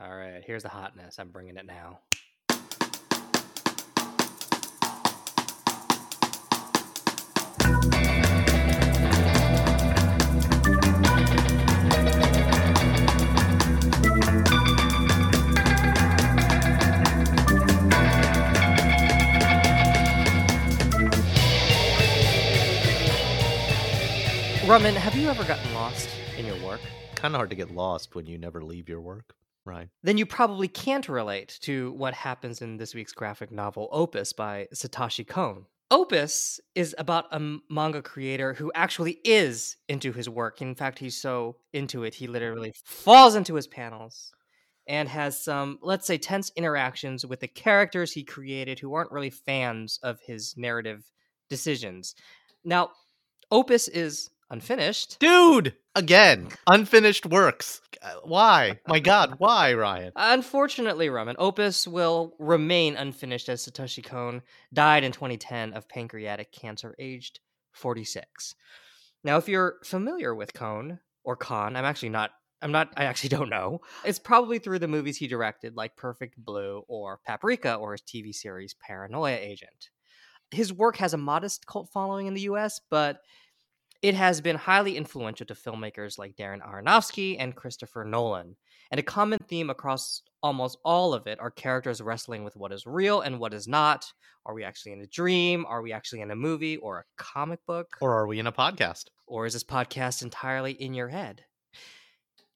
All right, here's the hotness. I'm bringing it now. Roman, have you ever gotten lost in your work? Kind of hard to get lost when you never leave your work, right? Then you probably can't relate to what happens in this week's graphic novel Opus by Satoshi Kon. Opus is about a manga creator who actually is into his work. In fact, he's so into it, he literally falls into his panels and has some, let's say, tense interactions with the characters he created who aren't really fans of his narrative decisions. Now, Opus is unfinished. Dude, again, unfinished works. Uh, Why? My God, why, Ryan? Unfortunately, Roman, Opus will remain unfinished as Satoshi Kon died in 2010 of pancreatic cancer, aged 46. Now, if you're familiar with Kon or Khan, I'm actually not. I'm not. I actually don't know. It's probably through the movies he directed, like Perfect Blue or Paprika, or his TV series Paranoia Agent. His work has a modest cult following in the U.S., but it has been highly influential to filmmakers like Darren Aronofsky and Christopher Nolan. And a common theme across almost all of it are characters wrestling with what is real and what is not. Are we actually in a dream? Are we actually in a movie or a comic book? Or are we in a podcast? Or is this podcast entirely in your head?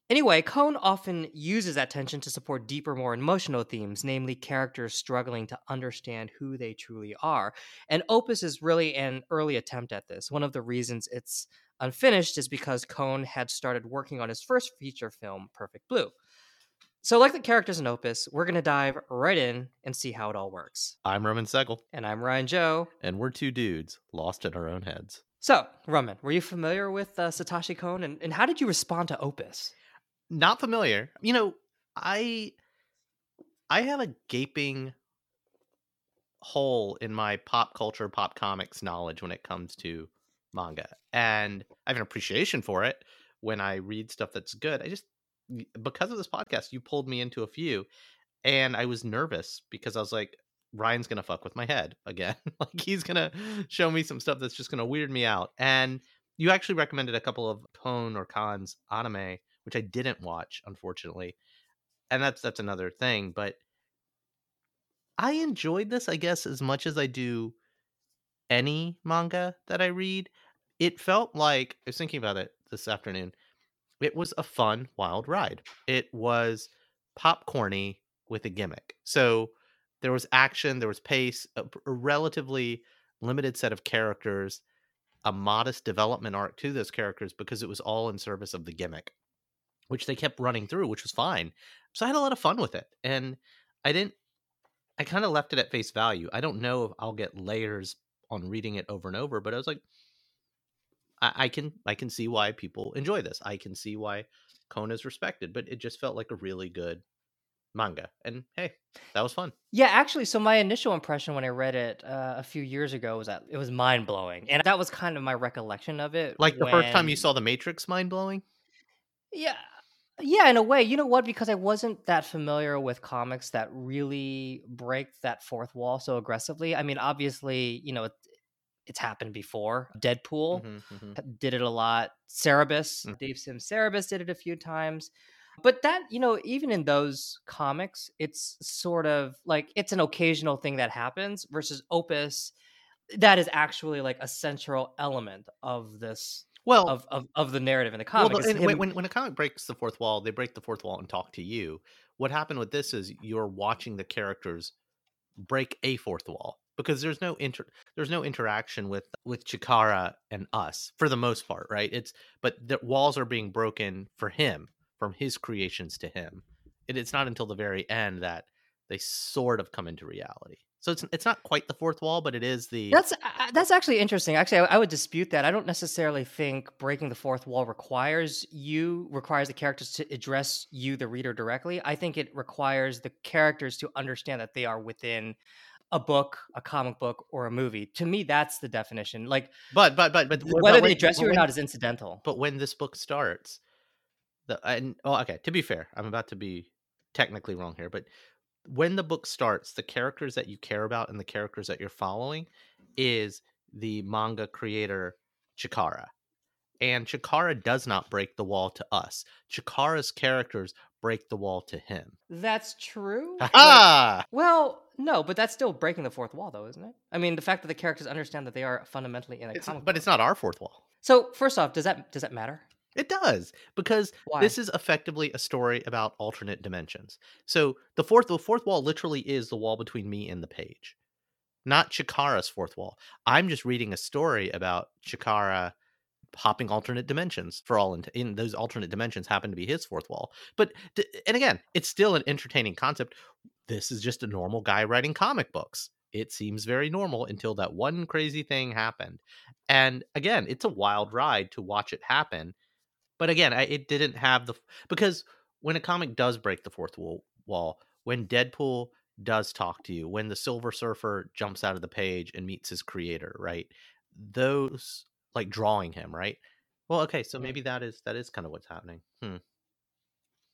Anyway, Kon often uses that tension to support deeper, more emotional themes, namely characters struggling to understand who they truly are. And Opus is really an early attempt at this. One of the reasons it's unfinished is because Kon had started working on his first feature film, Perfect Blue. So, like the characters in Opus, we're going to dive right in and see how it all works. I'm Roman Segel, And I'm Ryan Joe. and we're two dudes lost in our own heads. So, Roman, were you familiar with uh, Satoshi Kon, and, and how did you respond to Opus? Not familiar. You know, I I have a gaping hole in my pop culture, pop comics knowledge when it comes to manga. And I have an appreciation for it when I read stuff that's good. I just because of this podcast, you pulled me into a few and I was nervous because I was like Ryan's going to fuck with my head again. like he's going to show me some stuff that's just going to weird me out. And you actually recommended a couple of Pone or Khan's anime which I didn't watch, unfortunately. And that's that's another thing, but I enjoyed this, I guess, as much as I do any manga that I read. It felt like I was thinking about it this afternoon. It was a fun, wild ride. It was popcorny with a gimmick. So there was action, there was pace, a, a relatively limited set of characters, a modest development arc to those characters because it was all in service of the gimmick which they kept running through, which was fine. So I had a lot of fun with it. And I didn't, I kind of left it at face value. I don't know if I'll get layers on reading it over and over, but I was like, I, I can, I can see why people enjoy this. I can see why Kona is respected, but it just felt like a really good manga. And hey, that was fun. Yeah, actually, so my initial impression when I read it uh, a few years ago was that it was mind blowing, and that was kind of my recollection of it. Like the first time you saw The Matrix mind blowing? Yeah. Yeah, in a way. You know what? Because I wasn't that familiar with comics that really break that fourth wall so aggressively. I mean, obviously, you know, it, it's happened before. Deadpool Mhm, mhm. did it a lot. Cerebus, Mm. Dave Sim's Cerebus did it a few times. But that, you know, even in those comics, it's sort of like it's an occasional thing that happens versus Opus that is actually like a central element of this Well, of of, of the narrative in the comic. the- It's and when, him- when when a comic breaks the fourth wall, they break the fourth wall and talk to you. What happened with this is you're watching the characters break a fourth wall because there's no inter there's no interaction with with Chikara and us for the most part, right? It's but the walls are being broken for him from his creations to him. And it's not until the very end that they sort of come into reality. So it's it's not quite the fourth wall, but it is the That's uh, that's actually interesting. Actually, I, I would dispute that. I don't necessarily think breaking the fourth wall requires you requires the characters to address you, the reader, directly. I think it requires the characters to understand that they are within a book, a comic book, or a movie. To me, that's the definition. Like but but but but but whether when- they address but you or when- not is incidental. But when this book starts, the and oh, okay. To be fair, I'm about to be technically wrong here, but when the book starts, the characters that you care about and the characters that you're following is the manga creator Chikara. And Chikara does not break the wall to us. Chikara's characters break the wall to him. That's true. Ah! well, no, but that's still breaking the fourth wall, though, isn't it? I mean, the fact that the characters understand that they are fundamentally in a It's- comic, but book. it's not our fourth wall. So, first off, does that does that matter? It does because Why? this is effectively a story about alternate dimensions. So the fourth the fourth wall literally is the wall between me and the page. Not Chikara's fourth wall. I'm just reading a story about Chikara hopping alternate dimensions for all in, in those alternate dimensions happen to be his fourth wall. But and again, it's still an entertaining concept. This is just a normal guy writing comic books. It seems very normal until that one crazy thing happened. And again, it's a wild ride to watch it happen but again I, it didn't have the because when a comic does break the fourth wall, wall when deadpool does talk to you when the silver surfer jumps out of the page and meets his creator right those like drawing him right? Well okay so maybe that is that is kind of what's happening. Hmm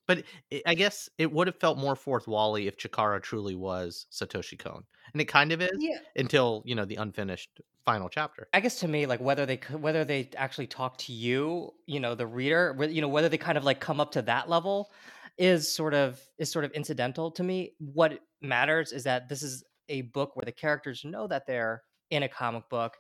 but it, i guess it would have felt more fourth wally if chikara truly was satoshi kon and it kind of is Yeah, until you know the unfinished final chapter I guess to me, like whether they whether they actually talk to you, you know, the reader, you know, whether they kind of like come up to that level, is sort of is sort of incidental to me. What matters is that this is a book where the characters know that they're in a comic book,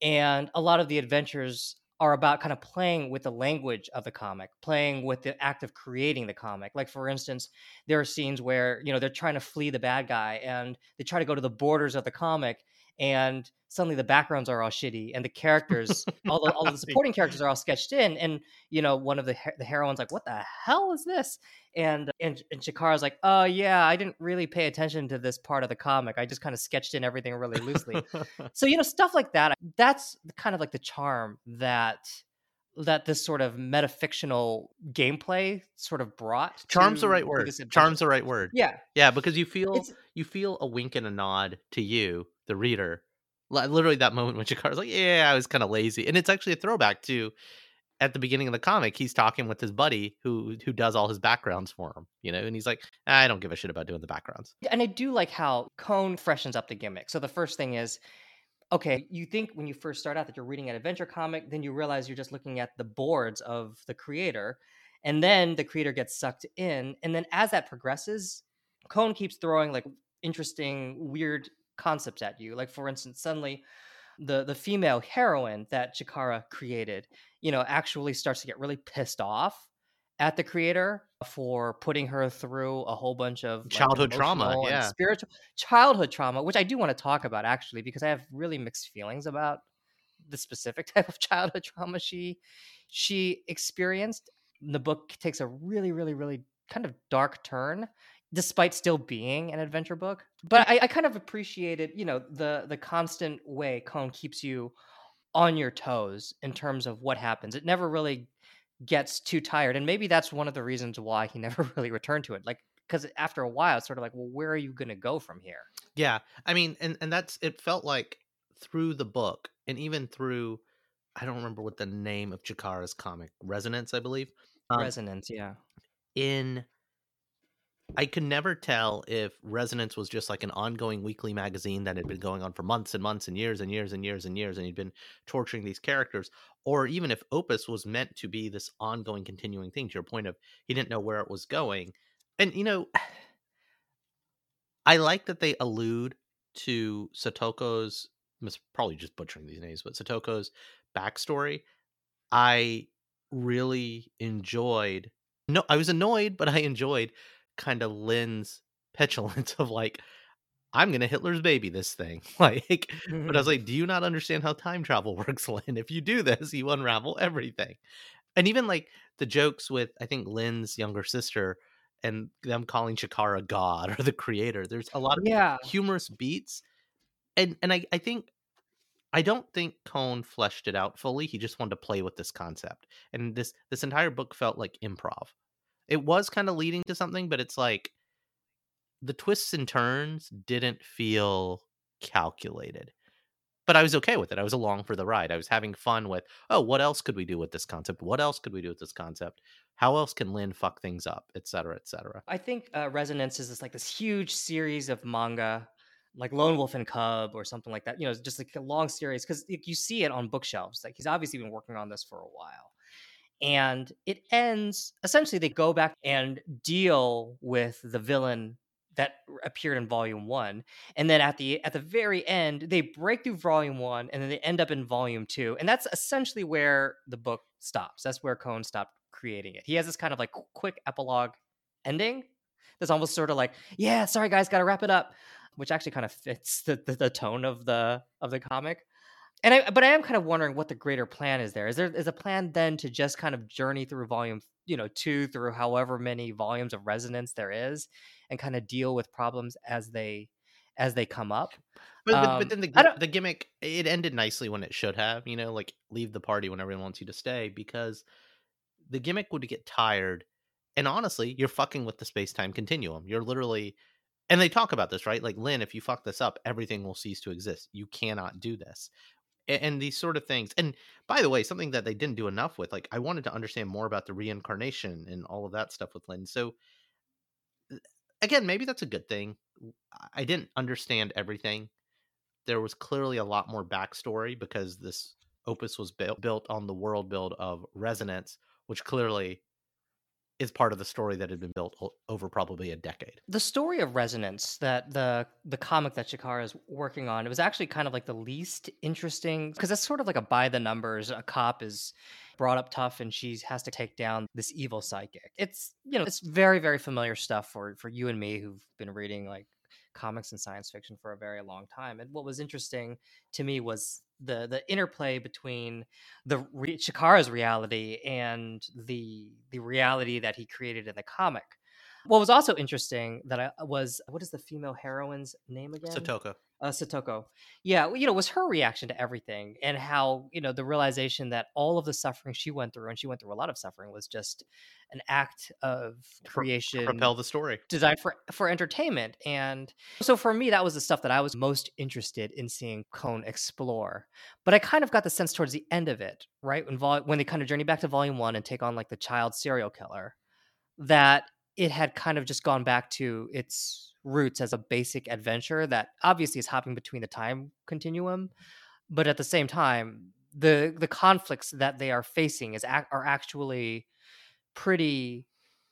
and a lot of the adventures are about kind of playing with the language of the comic, playing with the act of creating the comic. Like for instance, there are scenes where you know they're trying to flee the bad guy, and they try to go to the borders of the comic, and suddenly the backgrounds are all shitty and the characters all the, all the supporting characters are all sketched in and you know one of the the heroines like what the hell is this? and and and Chikara's like oh yeah I didn't really pay attention to this part of the comic. I just kind of sketched in everything really loosely. So you know stuff like that that's kind of like the charm that that this sort of metafictional gameplay sort of brought charm's the right word charm's the right word yeah Yeah, because you feel it's you feel a wink and a nod to you, the reader. Literally that moment when Chikara's like, "Yeah, I was kind of lazy," and it's actually a throwback to at the beginning of the comic. He's talking with his buddy who who does all his backgrounds for him, you know, and he's like, "I don't give a shit about doing the backgrounds." and I do like how Kon freshens up the gimmick. So the first thing is, okay, you think when you first start out that you're reading an adventure comic, then you realize you're just looking at the boards of the creator, and then the creator gets sucked in, and then as that progresses, Kon keeps throwing like interesting, weird concepts at you. Like for instance, suddenly the the female heroine that Chikara created, you know, actually starts to get really pissed off at the creator for putting her through a whole bunch of like, Childhood trauma, yeah. spiritual childhood trauma, which I do want to talk about actually because I have really mixed feelings about the specific type of childhood trauma she she experienced. The book takes a really, really, really kind of dark turn, despite still being an adventure book. But I, I kind of appreciated, you know, the the constant way Kon keeps you on your toes in terms of what happens. It never really gets too tired, and maybe that's one of the reasons why he never really returned to it. Like, because after a while, it's sort of like, well, where are you going to go from here? Yeah, I mean, and and that's it. Felt like through the book, and even through, I don't remember what the name of Chikara's comic, Resonance, I believe. Um, Resonance, yeah. in I could never tell if Resonance was just like an ongoing weekly magazine that had been going on for months and months and years and years and years and years and he'd been torturing these characters or even if Opus was meant to be this ongoing continuing thing to your point of he didn't know where it was going. And you know I like that they allude to Satoko's I'm probably just butchering these names, but Satoko's backstory. I really enjoyed no i was annoyed but i enjoyed kind of lynn's petulance of like i'm gonna hitler's baby this thing like but i was mm-hmm. like do you not understand how time travel works lynn if you do this you unravel everything and even like the jokes with i think lynn's younger sister and them calling Chikara god or the creator there's a lot of yeah. humorous beats and and i i think I don't think Kon fleshed it out fully. He just wanted to play with this concept. And this this entire book felt like improv. It was kind of leading to something, but it's like the twists and turns didn't feel calculated. But I was okay with it. I was along for the ride. I was having fun with, oh, what else could we do with this concept? What else could we do with this concept? How else can Lin fuck things up, et cetera, et cetera? I think uh, Resonance is this like this huge series of manga, like Lone Wolf and Cub or something like that. You know, just like a long series because you see it on bookshelves. Like he's obviously been working on this for a while, and it ends essentially. They go back and deal with the villain that appeared in volume one and then at the at the very end they break through volume one and then they end up in volume two and that's essentially where the book stops that's where kon stopped creating it he has this kind of like quick epilogue ending that's almost sort of like yeah sorry guys gotta wrap it up which actually kind of fits the, the, the tone of the of the comic and I, but I am kind of wondering what the greater plan is. There is there is a plan then to just kind of journey through volume, you know, two through however many volumes of resonance there is, and kind of deal with problems as they as they come up. But, um, but, but, then the the gimmick it ended nicely when it should have. You know, like leave the party when everyone wants you to stay because the gimmick would get tired. And honestly, you're fucking with the space time continuum. You're literally, and they talk about this, right? Like Lynn, if you fuck this up, everything will cease to exist. You cannot do this and these sort of things. And by the way, something that they didn't do enough with, like I wanted to understand more about the reincarnation and all of that stuff with Lin. So uh, again, maybe that's a good thing. I didn't understand everything. There was clearly a lot more backstory because this opus was built built on the world build of Resonance, which clearly is part of the story that had been built over probably a decade. The story of Resonance that the the comic that Chikara is working on, it was actually kind of like the least interesting because it's sort of like a by the numbers. A cop is brought up tough and she has to take down this evil psychic. It's you know, it's very very familiar stuff for for you and me who've been reading like comics and science fiction for a very long time. And what was interesting to me was the the interplay between the re- Chikara's reality and the the reality that he created in the comic. What was also interesting that I was what is the female heroine's name again? Satoko. Uh, Satoko. Yeah, you know, was her reaction to everything and how you know the realization that all of the suffering she went through, and she went through a lot of suffering, was just an act of creation propel the story. designed for for entertainment. And so for me that was the stuff that i was most interested in seeing Kon explore. But i kind of got the sense towards the end of it right when vol- when they kind of journey back to volume one and take on like the child serial killer that it had kind of just gone back to its roots as a basic adventure that obviously is hopping between the time continuum but at the same time the the conflicts that they are facing is are actually pretty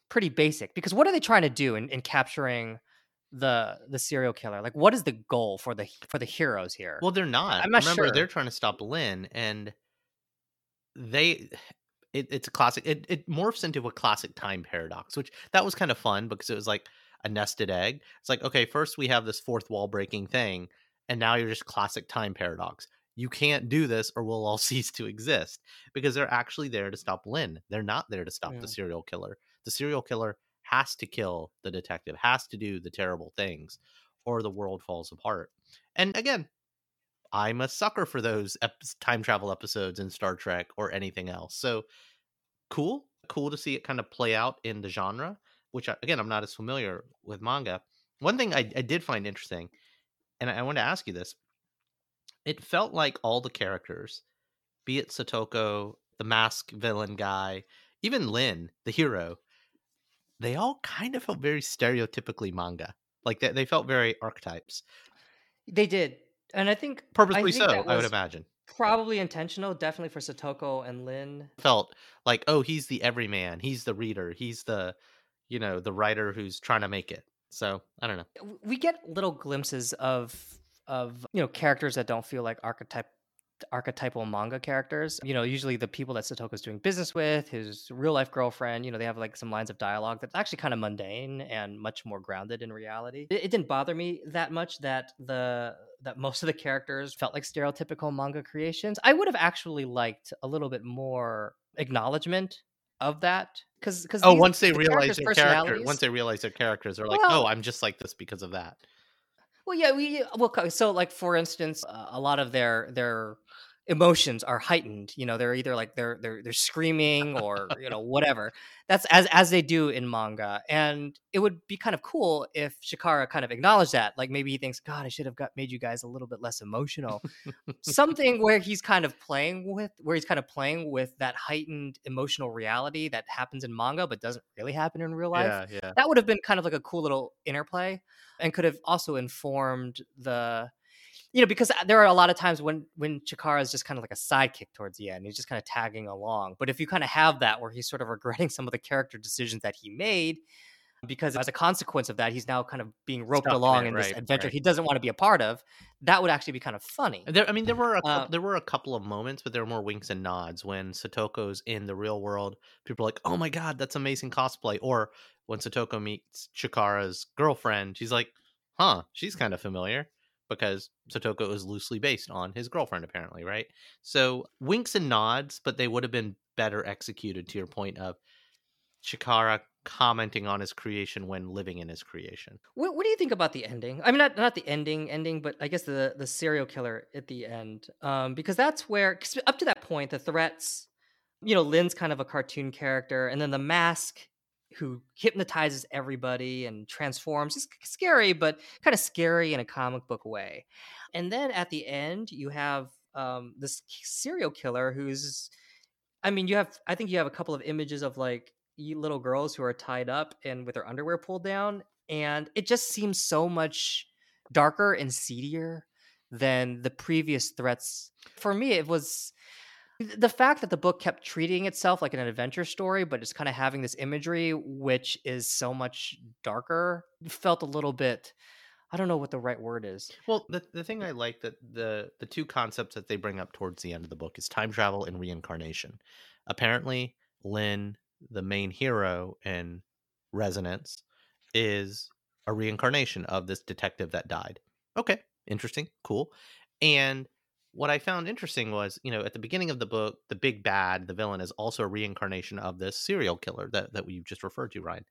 pretty basic because what are they trying to do in, in capturing the the serial killer? Like what is the goal for the for the heroes here? Well they're not. I'm not remember sure. they're trying to stop lin and they it, it's a classic it, it morphs into a classic time paradox which that was kind of fun because it was like a nested egg it's like okay first we have this fourth wall breaking thing and now you're just classic time paradox you can't do this or we'll all cease to exist because they're actually there to stop Lin. They're not there to stop yeah. the serial killer. The serial killer has to kill the detective, has to do the terrible things, or the world falls apart. And again, I'm a sucker for those ep- time travel episodes in Star Trek or anything else. So cool, cool to see it kind of play out in the genre, which again, I'm not as familiar with manga. One thing I, I did find interesting, and I, I want to ask you this it felt like all the characters, be it Satoko, the mask villain guy, even Lin, the hero, they all kind of felt very stereotypically manga. Like they, they felt very archetypes. They did. And I think purposely I think so, I would imagine. Probably intentional, definitely for Satoko and Lin. Felt like, oh, he's the everyman, he's the reader, he's the you know, the writer who's trying to make it. So I don't know. Uh, we get little glimpses of of you know characters that don't feel like archetype archetypal manga characters. You know, usually the people that Satoko's doing business with, his real life girlfriend, you know, they have like some lines of dialogue that's actually kind of mundane and much more grounded in reality. It, it, didn't bother me that much that the that most of the characters felt like stereotypical manga creations. I would have actually liked a little bit more acknowledgement of that? Because because oh once they the realize their character once they realize their characters are like well, oh i'm just like this because of that. Well, yeah, we well, so like for instance, uh, a lot of their their emotions are heightened you know they're either like they're they're they're screaming or you know whatever that's as as they do in manga and it would be kind of cool if chikara kind of acknowledged that like maybe he thinks god i should have got made you guys a little bit less emotional something where he's kind of playing with where he's kind of playing with that heightened emotional reality that happens in manga but doesn't really happen in real life yeah, yeah. that would have been kind of like a cool little interplay and could have also informed the you know, because uh, there are a lot of times when when Chikara is just kind of like a sidekick towards the end. He's just kind of tagging along. But if you kind of have that where he's sort of regretting some of the character decisions that he made, because as a consequence of that, he's now kind of being roped Stuck in along it, in, this right, adventure right. he doesn't want to be a part of. That would actually be kind of funny. There, I mean, there were a Uh, there were a couple of moments, but there were more winks and nods when Satoko's in the real world. People are like, "Oh my god, that's amazing cosplay!" Or when Satoko meets Chikara's girlfriend, she's like, "Huh, she's kind of familiar," because Satoko is loosely based on his girlfriend, apparently, right? So winks and nods, but they would have been better executed. To your point of Chikara commenting on his creation when living in his creation. What, what do you think about the ending? I mean, not not the ending ending, but I guess the the serial killer at the end, um, because that's where up to that point the threats, you know, Lynn's kind of a cartoon character, and then the mask who hypnotizes everybody and transforms is scary, but kind of scary in a comic book way. And then at the end, you have um, this serial killer who's I mean, you have. I think you have a couple of images of like little girls who are tied up and with their underwear pulled down, and it just seems so much darker and seedier than the previous threats. For me, it was the fact that the book kept treating itself like an adventure story, but it's kind of having this imagery which is so much darker. Felt a little bit. I don't know what the right word is. Well, the the thing I like that the the two concepts that they bring up towards the end of the book is time travel and reincarnation. Apparently, Lynn, the main hero in Resonance, is a reincarnation of this detective that died. Okay, interesting, cool. And what I found interesting was, you know, at the beginning of the book, the big bad, the villain, is also a reincarnation of this serial killer that that we just referred to, Ryan.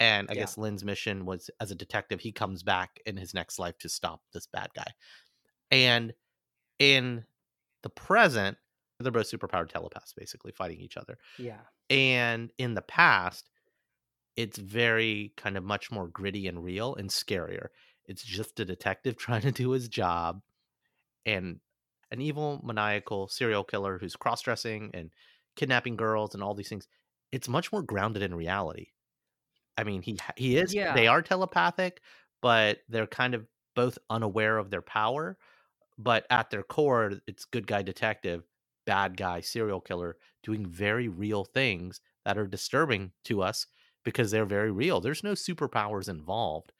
And I Yeah. guess Lynn's mission was as a detective, he comes back in his next life to stop this bad guy. And in the present, they're both superpowered telepaths, basically fighting each other. Yeah. And in the past, it's very kind of much more gritty and real and scarier. It's just a detective trying to do his job and an evil maniacal serial killer who's cross-dressing and kidnapping girls and all these things. It's much more grounded in reality. I mean, he he is Yeah. they are telepathic, but they're kind of both unaware of their power, but at their core it's good guy detective, bad guy serial killer doing very real things that are disturbing to us because they're very real. There's no superpowers involved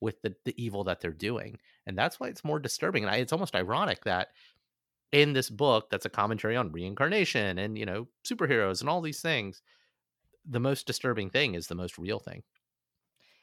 with the, the evil that they're doing. And that's why it's more disturbing. And I, it's almost ironic that in this book, that's a commentary on reincarnation and, you know, superheroes and all these things, the most disturbing thing is the most real thing.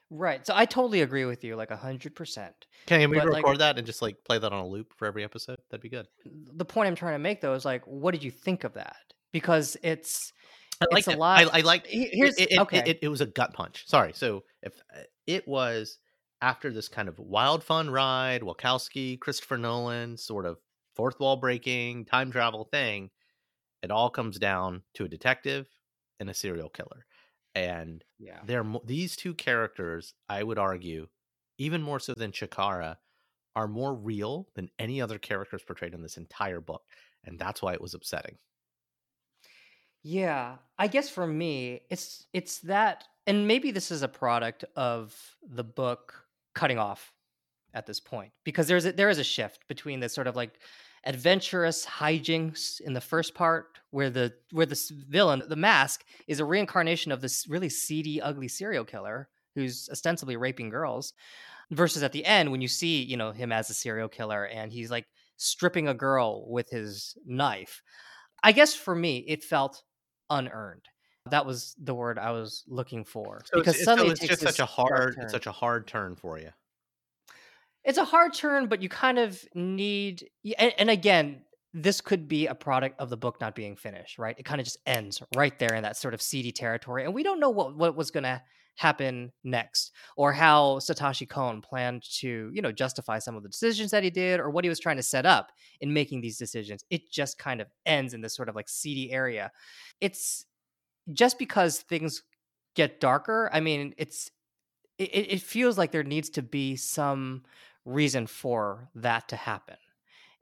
Right. So I totally agree with you, like a hundred percent. Can we But, record like- that and just like play that on a loop for every episode? That'd be good. The point I'm trying to make though is like, what did you think of that? Because it's I It's like a it. lot- I, I like here's it, it, okay. it, it, it was a gut punch. Sorry. So if uh, it was after this kind of wild fun ride, Wachowski, Christopher Nolan, sort of fourth wall breaking, time travel thing, it all comes down to a detective and a serial killer. And yeah. they're these two characters, I would argue, even more so than Chikara, are more real than any other characters portrayed in this entire book. And that's why it was upsetting. Yeah, I guess for me, it's it's that, and maybe this is a product of the book cutting off at this point because there's a, there is a shift between this sort of like adventurous hijinks in the first part where the where the villain the mask is a reincarnation of this really seedy ugly serial killer who's ostensibly raping girls versus at the end when you see you know him as a serial killer and he's like stripping a girl with his knife. I guess for me it felt unearned. That was the word i was looking for So because it's, suddenly so it it's takes just such a hard, it's such a hard turn for you. It's a hard turn, but you kind of need. And, and again, this could be a product of the book not being finished, right? It kind of just ends right there in that sort of seedy territory, and we don't know what what was going to happen next or how Satoshi Kon planned to, you know, justify some of the decisions that he did or what he was trying to set up in making these decisions. It just kind of ends in this sort of like seedy area. It's just because things get darker. I mean, it's it, it feels like there needs to be some reason for that to happen.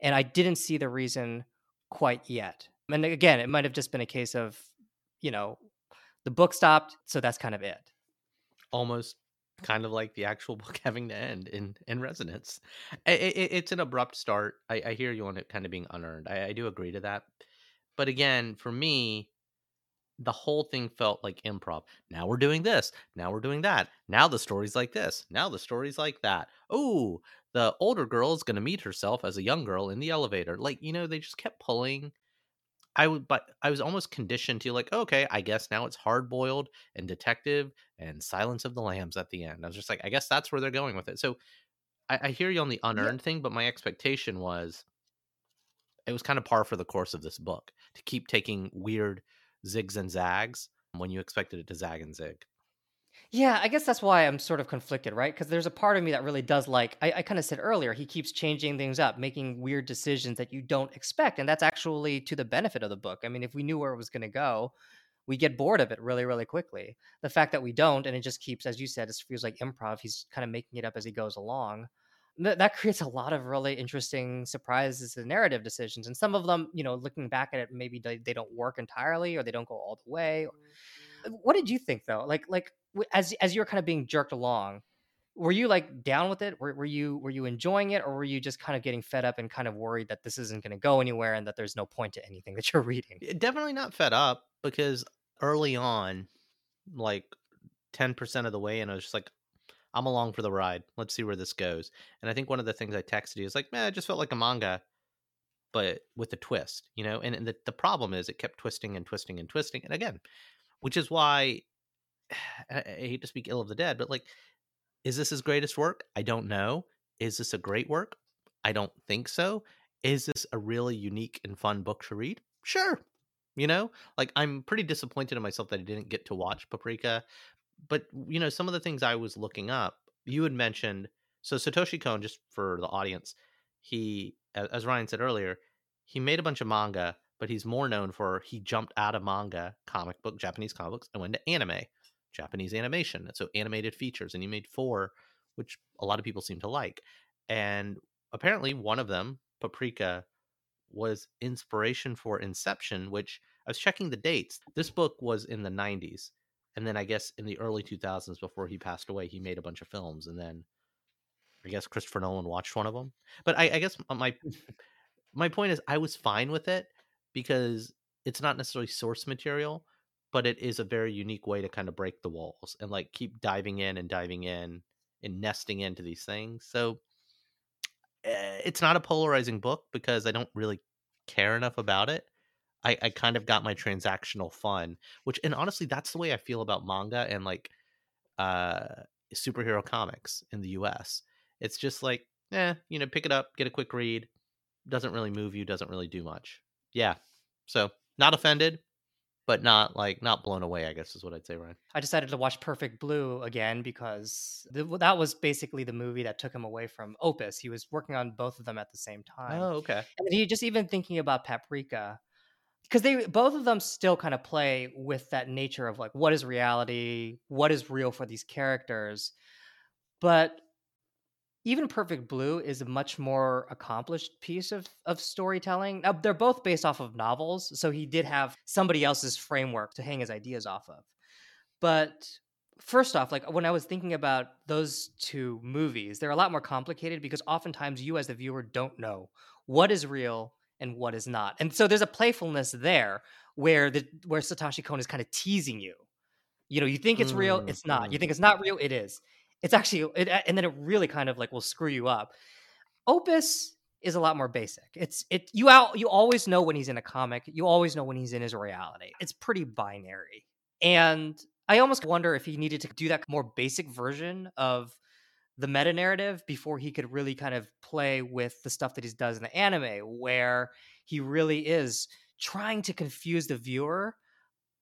And I didn't see the reason quite yet. And again, it might have just been a case of, you know, the book stopped, so that's kind of it. Almost kind of like the actual book having to end in in resonance. It, it, it's an abrupt start. I, I, hear you on it kind of being unearned. I, I do agree to that. But again, for me, the whole thing felt like improv. Now we're doing this. Now we're doing that. Now the story's like this. Now the story's like that. Oh, the older girl is going to meet herself as a young girl in the elevator. Like, you know, they just kept pulling. I would, but I was almost conditioned to like, okay, I guess now it's hard boiled and detective and Silence of the Lambs at the end. I was just like, I guess that's where they're going with it. So I, I hear you on the unearned yeah. thing, but my expectation was it was kind of par for the course of this book to keep taking weird zigs and zags when you expected it to zag and zig. Yeah, I guess that's why I'm sort of conflicted, right? Because there's a part of me that really does like, I, I kind of said earlier, he keeps changing things up, making weird decisions that you don't expect. And that's actually to the benefit of the book. I mean, if we knew where it was going to go, we get bored of it really, really quickly. The fact that we don't, and it just keeps, as you said, it feels like improv, he's kind of making it up as he goes along th- that creates a lot of really interesting surprises and narrative decisions. And some of them, you know, looking back at it, maybe they, they don't work entirely or they don't go all the way. Uh, what did you think though? Like, like as as you were kind of being jerked along, were you like down with it? Were, were you were you enjoying it, or were you just kind of getting fed up and kind of worried that this isn't going to go anywhere and that there's no point to anything that you're reading? Definitely not fed up because early on, like ten percent of the way, and I was just like, I'm along for the ride. Let's see where this goes. And I think one of the things I texted you is like, man, it just felt like a manga, but with a twist, you know? And, and the, the problem is it kept twisting and twisting and twisting. And again, which is why I, I hate to speak ill of the dead, but like, is this his greatest work? I don't know. Is this a great work? I don't think so. Is this a really unique and fun book to read? Sure. You know, like I'm pretty disappointed in myself that I didn't get to watch Paprika, but you know, some of the things I was looking up, you had mentioned. So Satoshi Kon, just for the audience, he, as Ryan said earlier, he made a bunch of manga, but he's more known for he jumped out of manga, comic book, Japanese comic books, and went to anime, Japanese animation. So animated features, and he made four, which a lot of people seem to like. And apparently, one of them, Paprika, was inspiration for Inception, which I was checking the dates. This book was in the 90s and then I guess in the early 2000s, before he passed away, he made a bunch of films, and then I guess Christopher Nolan watched one of them. But I, I guess my my point is, I was fine with it because it's not necessarily source material, but it is a very unique way to kind of break the walls and like keep diving in and diving in and nesting into these things. So eh, it's not a polarizing book because I don't really care enough about it I, I kind of got my transactional fun, which and honestly, that's the way I feel about manga and like uh superhero comics in the US. It's just like, eh, you know, pick it up, get a quick read. Doesn't really move you, doesn't really do much. Yeah. So not offended, but not like not blown away. I guess is what I'd say, Ryan. I decided to watch Perfect Blue again because that was basically the movie that took him away from Opus. He was working on both of them at the same time. Oh, okay. And he just even thinking about Paprika because they both of them still kind of play with that nature of like what is reality what is real for these characters but even perfect blue is a much more accomplished piece of, of storytelling. Now they're both based off of novels so he did have somebody else's framework to hang his ideas off of but first off like when i was thinking about those two movies they're a lot more complicated because oftentimes you as the viewer don't know what is real and what is not. And so there's a playfulness there where the where Satoshi Kon is kind of teasing you. You know, you think it's real, mm, it's not. You think it's not real, it is. It's actually it, and then it really kind of like will screw you up. Opus is a lot more basic. It's it you out you always know when he's in a comic. You always know when he's in his reality. It's pretty binary. And I almost wonder if he needed to do that more basic version of the meta narrative before he could really kind of play with the stuff that he does in the anime, where he really is trying to confuse the viewer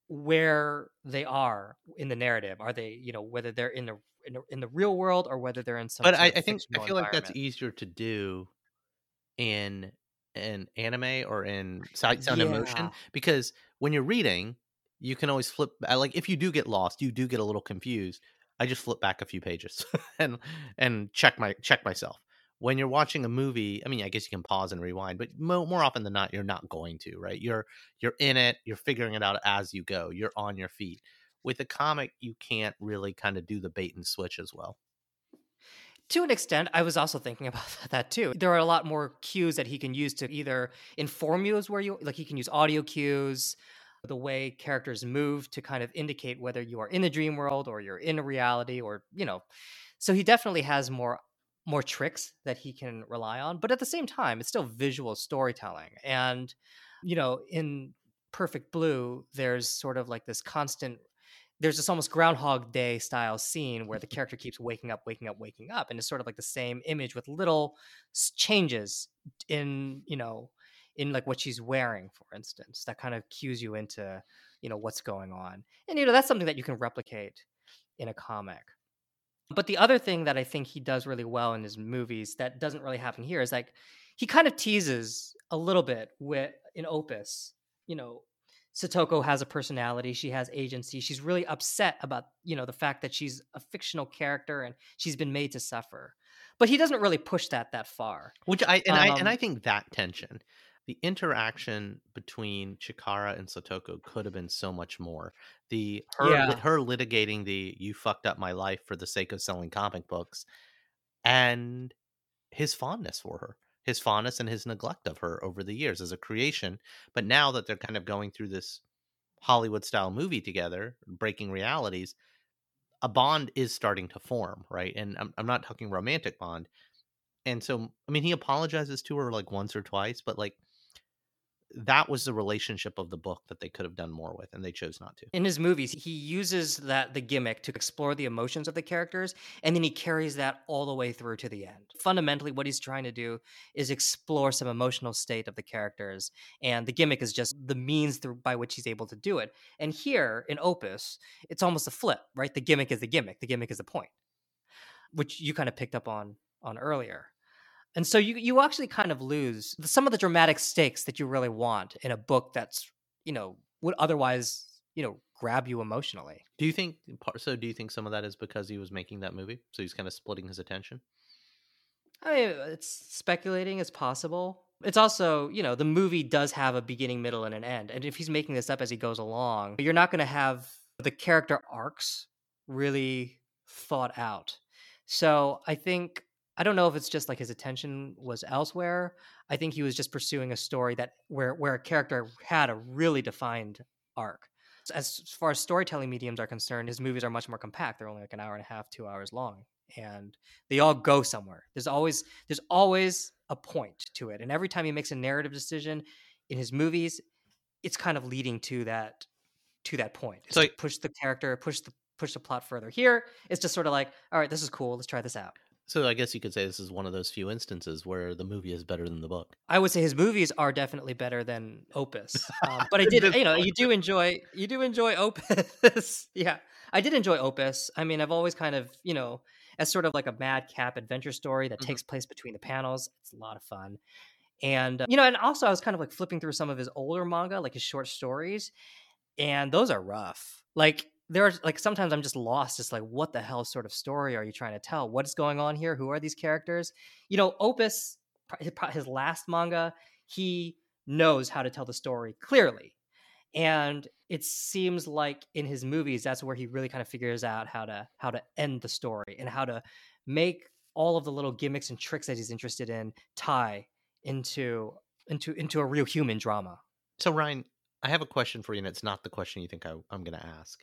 where they are in the narrative. Are they, you know, whether they're in the in the, in the real world or whether they're in some. But I, I think I feel like that's easier to do in an anime or in sight uh, sound emotion because when you're reading, you can always flip. Uh, like if you do get lost, you do get a little confused. I just flip back a few pages and and check my check myself. When you're watching a movie, I mean, I guess you can pause and rewind, but mo- more often than not, you're not going to. Right? You're you're in it. You're figuring it out as you go. You're on your feet. With a comic, you can't really kind of do the bait and switch as well. To an extent, I was also thinking about that too. There are a lot more cues that he can use to either inform you as where you like he can use audio cues, the way characters move to kind of indicate whether you are in the dream world or you're in a reality or, you know. So he definitely has more more tricks that he can rely on, but at the same time, it's still visual storytelling. And you know, in Perfect Blue, there's sort of like this constant there's this almost groundhog day style scene where the character keeps waking up waking up waking up and it's sort of like the same image with little changes in you know in like what she's wearing for instance that kind of cues you into you know what's going on and you know that's something that you can replicate in a comic but the other thing that i think he does really well in his movies that doesn't really happen here is like he kind of teases a little bit with in opus you know Satoko has a personality, she has agency. She's really upset about, you know, the fact that she's a fictional character and she's been made to suffer. But he doesn't really push that that far. Which I and I and Um, I think that tension, the interaction between Chikara and Satoko could have been so much more. The her Yeah. her litigating the you fucked up my life for the sake of selling comic books and his fondness for her. His fondness and his neglect of her over the years as a creation. But now that they're kind of going through this Hollywood style movie together, breaking realities, a bond is starting to form, right? And I'm, I'm not talking romantic bond. And so, I mean, he apologizes to her like once or twice, but like that was the relationship of the book that they could have done more with, and they chose not to. in his movies, he uses that the gimmick to explore the emotions of the characters, and then he carries that all the way through to the end. Fundamentally, what he's trying to do is explore some emotional state of the characters, and the gimmick is just the means through by which he's able to do it. And here in Opus, it's almost a flip, right? The gimmick is the gimmick, the gimmick is the point, which you kind of picked up on on earlier. And so you you actually kind of lose some of the dramatic stakes that you really want in a book that's you know would otherwise you know grab you emotionally. Do you think so? Do you think some of that is because he was making that movie, so he's kind of splitting his attention? I mean, uh, it's speculating is possible. It's also, you know, the movie does have a beginning, middle, and an end. And if he's making this up as he goes along, you're not going to have the character arcs really thought out. So I think, I don't know if it's just like his attention was elsewhere. I think he was just pursuing a story that where where a character had a really defined arc. As far as storytelling mediums are concerned, his movies are much more compact. They're only like an hour and a half, two hours long, and they all go somewhere. There's always there's always a point to it, and every time he makes a narrative decision in his movies, it's kind of leading to that to that point. It's So- like push the character, push the push the plot further. Here, it's just sort of like, all right, this is cool. Let's try this out. So I guess you could say this is one of those few instances where the movie is better than the book. I would say his movies are definitely better than Opus. Um, but I did, you know, you do enjoy, you do enjoy Opus. yeah, I did enjoy Opus. I mean, I've always kind of, you know, as sort of like a madcap adventure story that Mhm. takes place between the panels. It's a lot of fun. And, uh, you know, and also I was kind of like flipping through some of his older manga, like his short stories, and those are rough. Like, there's like sometimes I'm just lost. It's like, what the hell sort of story are you trying to tell? What is going on here? Who are these characters? You know, Opus, his- last manga, he knows how to tell the story clearly. And it seems like in his movies, that's where he really kind of figures out how to how to end the story and how to make all of the little gimmicks and tricks that he's interested in tie into into into a real human drama. So Ryan, I have a question for you, and it's not the question you think I, I'm going to ask.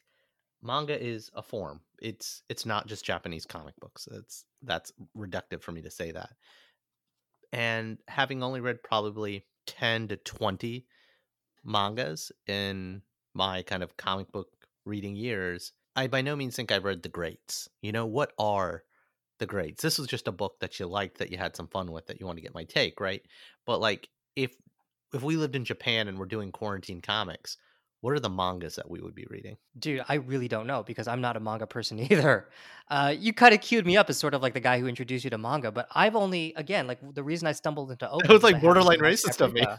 Manga is a form. It's it's not just Japanese comic books. It's that's reductive for me to say that. And having only read probably ten to twenty mangas in my kind of comic book reading years, I by no means think I've read the greats. You know what are the greats? This was just a book that you liked, that you had some fun with, that you want to get my take, right? But like if if we lived in Japan and we're doing quarantine comics, What are the mangas that we would be reading? Dude, I really don't know because I'm not a manga person either. Uh, you kind of queued me up as sort of like the guy who introduced you to manga, but I've only, again, like the reason I stumbled into Opus. It was like borderline racist of me.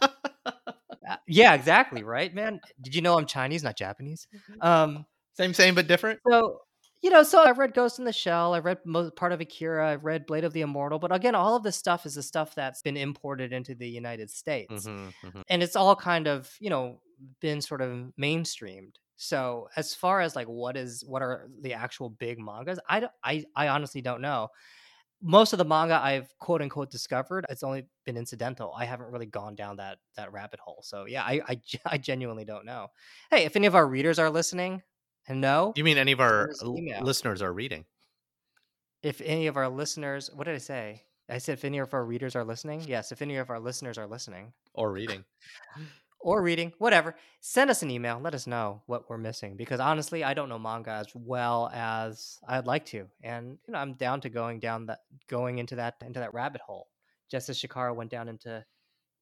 Uh, yeah, exactly, right, man? Did you know I'm Chinese, not Japanese? Um, same, same, but different. so you know, so I've read Ghost in the Shell, I've read most part of Akira, I've read Blade of the Immortal, but again, all of this stuff is the stuff that's been imported into the United States, Mhm, mhm. and it's all kind of you know been sort of mainstreamed. So as far as like what is what are the actual big mangas, I don't, I I honestly don't know. Most of the manga I've quote unquote discovered, it's only been incidental. I haven't really gone down that that rabbit hole. So yeah, I I, I genuinely don't know. Hey, if any of our readers are listening and know, You mean any of our us an l- email. listeners are reading? if any of our listeners, what did I say? I said if any of our readers are listening. Yes, if any of our listeners are listening Or reading? or reading, whatever, send us an email. Let us know what we're missing because honestly, I don't know manga as well as I'd like to, and you know, I'm down to going down that, going into that into that rabbit hole, just as Chikara went down into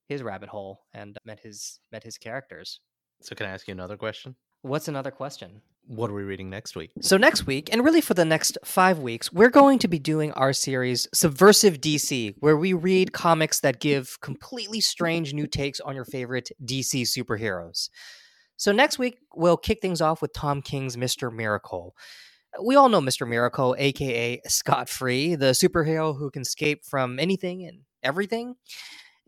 his rabbit hole and met his met his characters. So can I ask you another question? What's another question? What are we reading next week? So, next week, and really for the next five weeks, we're going to be doing our series Subversive DC, where we read comics that give completely strange new takes on your favorite DC superheroes. So, next week, we'll kick things off with Tom King's Mr. Miracle. We all know Mr. Miracle, aka Scott Free, the superhero who can escape from anything and everything.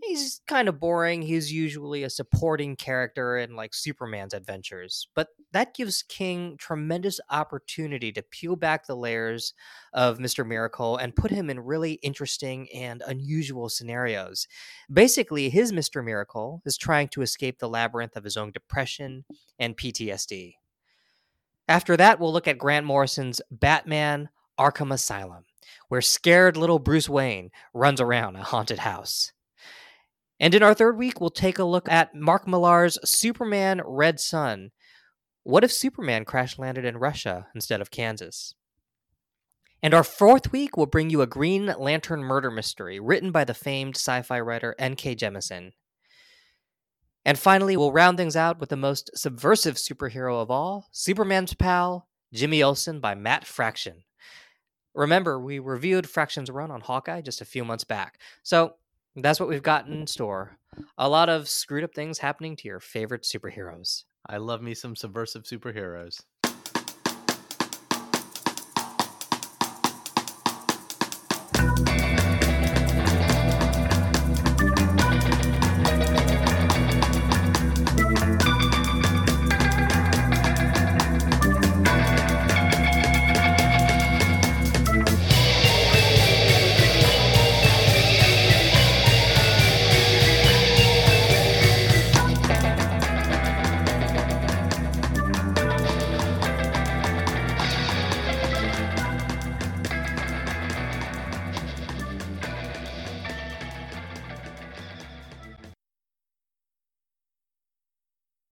He's kind of boring. He's usually a supporting character in like Superman's adventures, but that gives King tremendous opportunity to peel back the layers of Mr. Miracle and put him in really interesting and unusual scenarios. Basically, his Mr. Miracle is trying to escape the labyrinth of his own depression and PTSD. After that, we'll look at Grant Morrison's Batman Arkham Asylum, where scared little Bruce Wayne runs around a haunted house. And in our third week, we'll take a look at Mark Millar's Superman Red Sun. What if Superman crash landed in Russia instead of Kansas? And our fourth week will bring you a Green Lantern murder mystery written by the famed sci fi writer N.K. Jemisin. And finally, we'll round things out with the most subversive superhero of all Superman's pal, Jimmy Olsen by Matt Fraction. Remember, we reviewed Fraction's run on Hawkeye just a few months back. So that's what we've got mm. in store. A lot of screwed up things happening to your favorite superheroes. I love me some subversive superheroes.